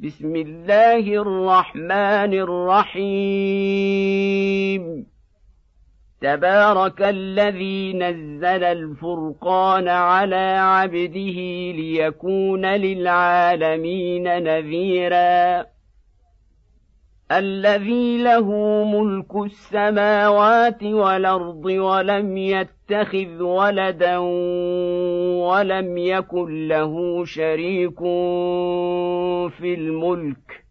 بسم الله الرحمن الرحيم. تبارك الذي نزل الفرقان على عبده ليكون للعالمين نذيرا. الذي له ملك السماوات والأرض ولم يتخذ ولدا ولم يكن له شريك في الملك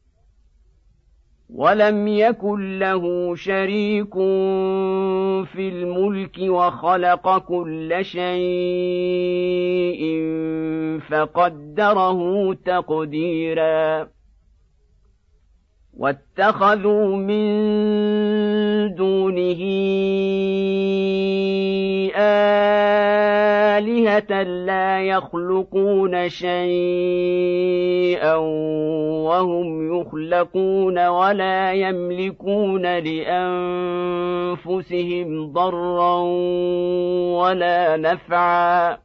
ولم يكن له شريك في الملك وخلق كل شيء فقدره تقديرا واتخذوا من دونه لا يخلقون شيئا وهم يخلقون ولا يملكون لأنفسهم ضرا ولا نفعا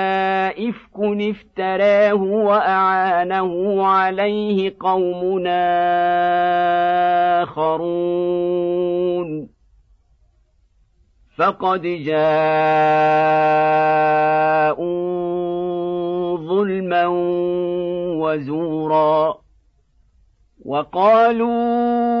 إفك افتراه وأعانه عليه قوم آخرون. فقد جاءوا ظلما وزورا وقالوا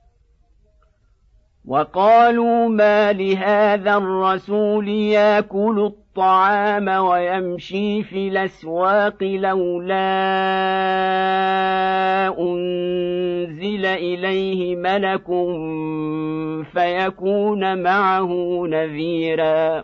وقالوا ما لهذا الرسول ياكل الطعام ويمشي في الأسواق لولا أنزل إليه ملك فيكون معه نذيرا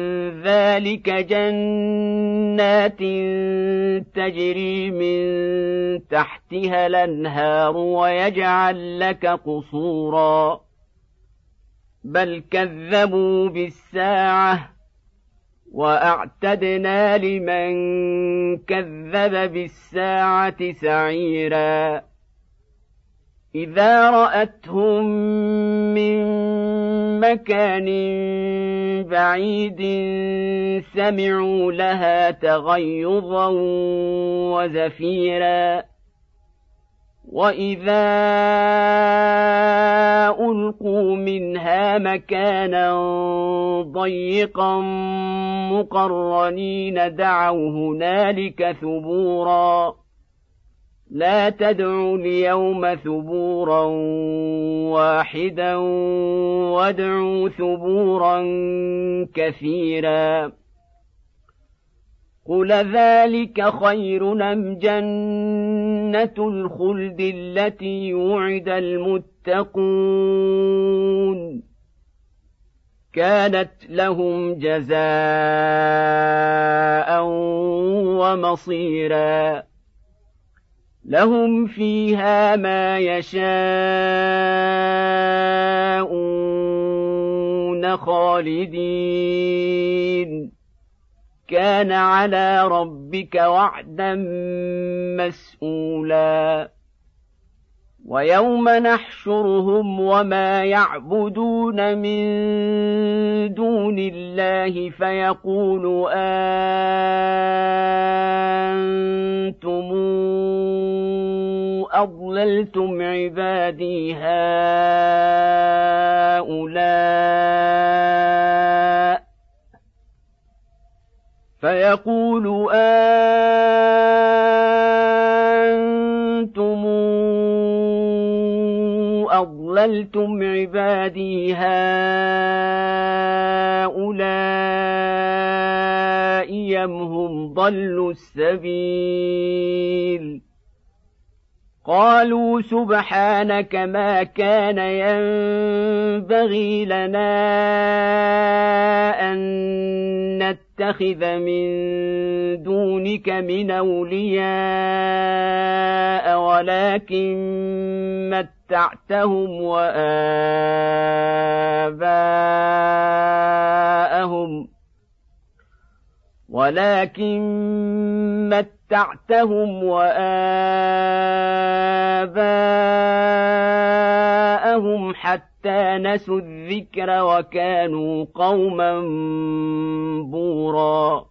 ذلك جنات تجري من تحتها الانهار ويجعل لك قصورا بل كذبوا بالساعة واعتدنا لمن كذب بالساعة سعيرا اذا راتهم من مكان بعيد سمعوا لها تغيظا وزفيرا. وإذا ألقوا منها مكانا ضيقا مقرنين دعوا هنالك ثبورا. لا تدعوا اليوم ثبورا واحدا وادعوا ثبورا كثيرا. قل ذلك خير ام جنه الخلد التي وعد المتقون. كانت لهم جزاء ومصيرا. لهم فيها ما يشاءون خالدين. كان على ربك وعدا مسئولا ويوم نحشرهم وما يعبدون من دون الله فيقول أنتم أضللتم عبادي هؤلاء فيقول أنتم أضللتم عبادي هؤلاء أم هم ضلوا السبيل قالوا سبحانك ما كان ينبغي لنا ان نتخذ من دونك من اولياء ولكن متعتهم واباءهم ولكن متعتهم واباءهم حتى نسوا الذكر وكانوا قوما بورا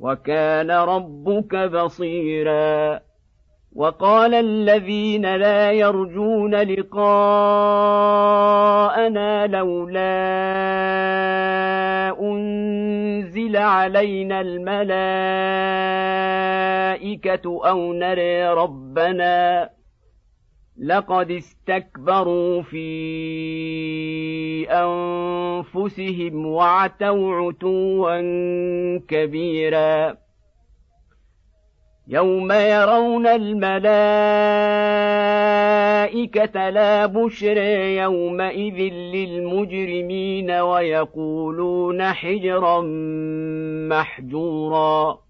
وكان ربك بصيرا. وقال الذين لا يرجون لقاءنا لولا أنزل علينا الملائكة أو نري ربنا لقد استكبروا في أنفسهم وعتوا عتوا كبيرا. يوم يرون الملائكة لا بشر يومئذ للمجرمين ويقولون حجرا محجورا.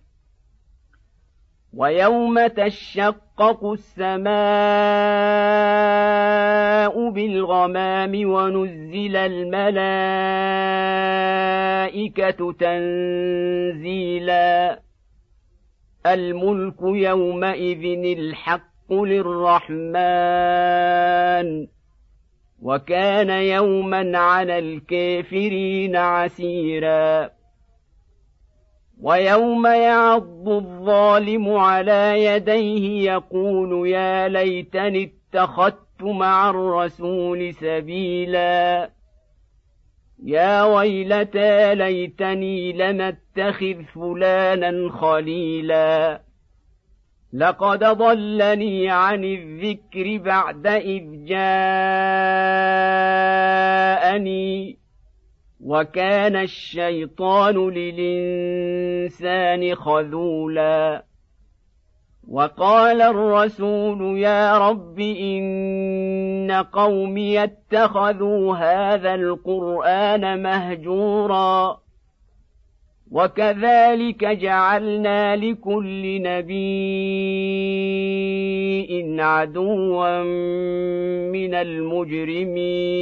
ويوم تشقق السماء بالغمام ونزل الملائكه تنزيلا الملك يومئذ الحق للرحمن وكان يوما على الكافرين عسيرا ويوم يعض الظالم على يديه يقول يا ليتني اتخذت مع الرسول سبيلا. يا ويلتى ليتني لم اتخذ فلانا خليلا. لقد ضلني عن الذكر بعد إذ جاءني. وكان الشيطان للإنسان خذولا. وقال الرسول يا رب إن قومي اتخذوا هذا القرآن مهجورا. وكذلك جعلنا لكل نبي عدوا من المجرمين.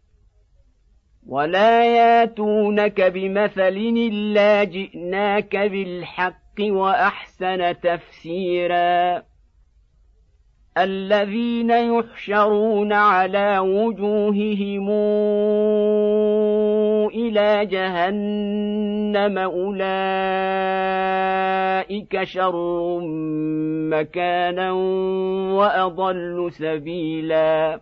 ولا ياتونك بمثل الا جئناك بالحق واحسن تفسيرا الذين يحشرون على وجوههم إلى جهنم اولئك شر مكانا واضل سبيلا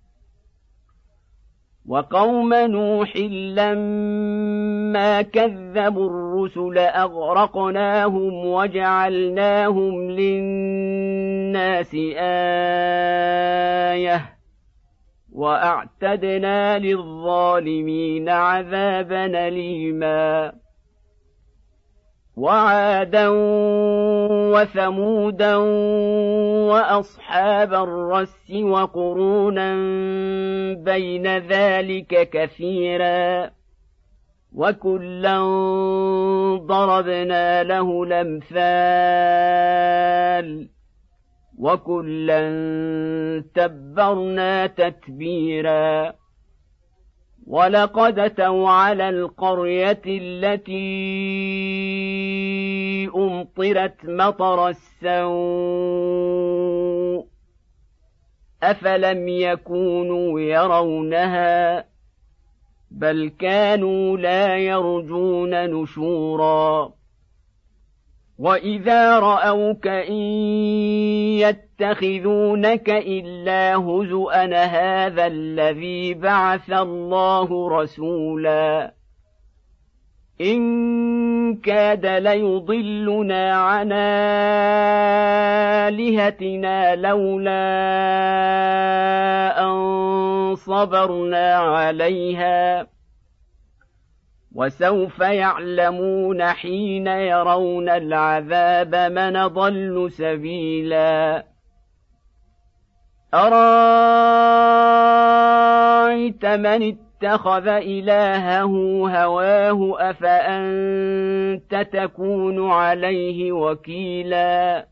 وقوم نوح لما كذبوا الرسل أغرقناهم وجعلناهم للناس آية وأعتدنا للظالمين عذابا أليما. وعادا وثمودا وأصحاب الرس وقرونا بين ذلك كثيرا وكلا ضربنا له الأمثال وكلا تبرنا تتبيرا ولقد أتوا على القرية التي أمطرت مطر السوء أفلم يكونوا يرونها بل كانوا لا يرجون نشورا واذا راوك ان يتخذونك الا هزءا هذا الذي بعث الله رسولا. ان كاد ليضلنا عن الهتنا لولا ان صبرنا عليها. وسوف يعلمون حين يرون العذاب من ضل سبيلا. أرأيت من اتخذ إلهه هواه أفأنت تكون عليه وكيلا؟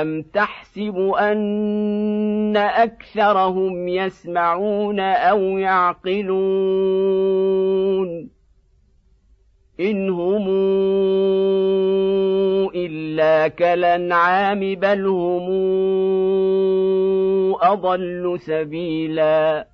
أم تحسب أن أكثرهم يسمعون أو يعقلون إن هم إلا كالأنعام بل هم أضل سبيلاً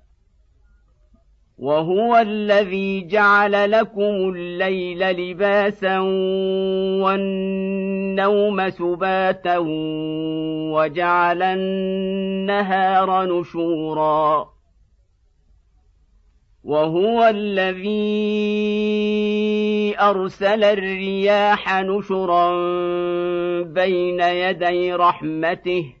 وهو الذي جعل لكم الليل لباسا والنوم سباتا وجعل النهار نشورا وهو الذي أرسل الرياح نشرا بين يدي رحمته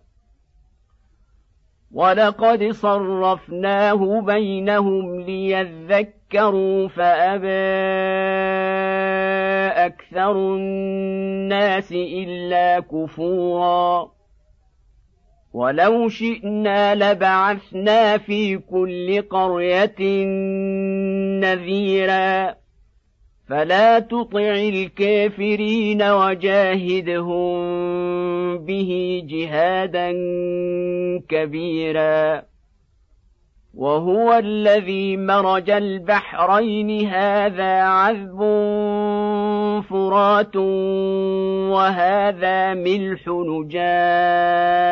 ولقد صرفناه بينهم ليذكروا فابى أكثر الناس الا كفورا ولو شئنا لبعثنا في كل قريه نذيرا فلا تطع الكافرين وجاهدهم به جهادا كبيرا. وهو الذي مرج البحرين هذا عذب فرات وهذا ملح نجاج.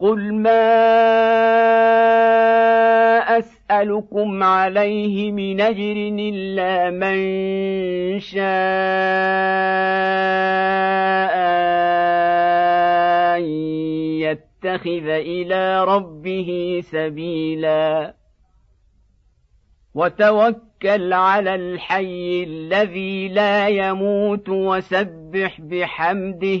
قل ما اسالكم عليه من اجر الا من شاء ان يتخذ إلى ربه سبيلا وتوكل على الحي الذي لا يموت وسبح بحمده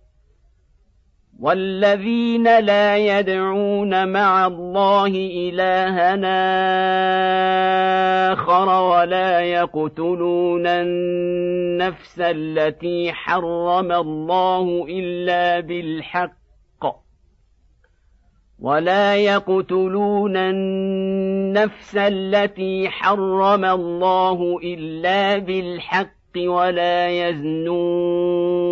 والذين لا يدعون مع الله إلهنا آخر ولا يقتلون النفس التي حرم الله إلا بالحق ولا يقتلون النفس التي حرم الله إلا بالحق ولا يزنون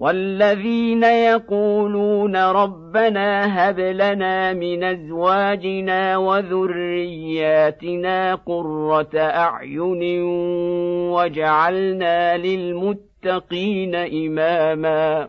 والذين يقولون ربنا هب لنا من أزواجنا وذرياتنا قرة أعين وجعلنا للمتقين إماما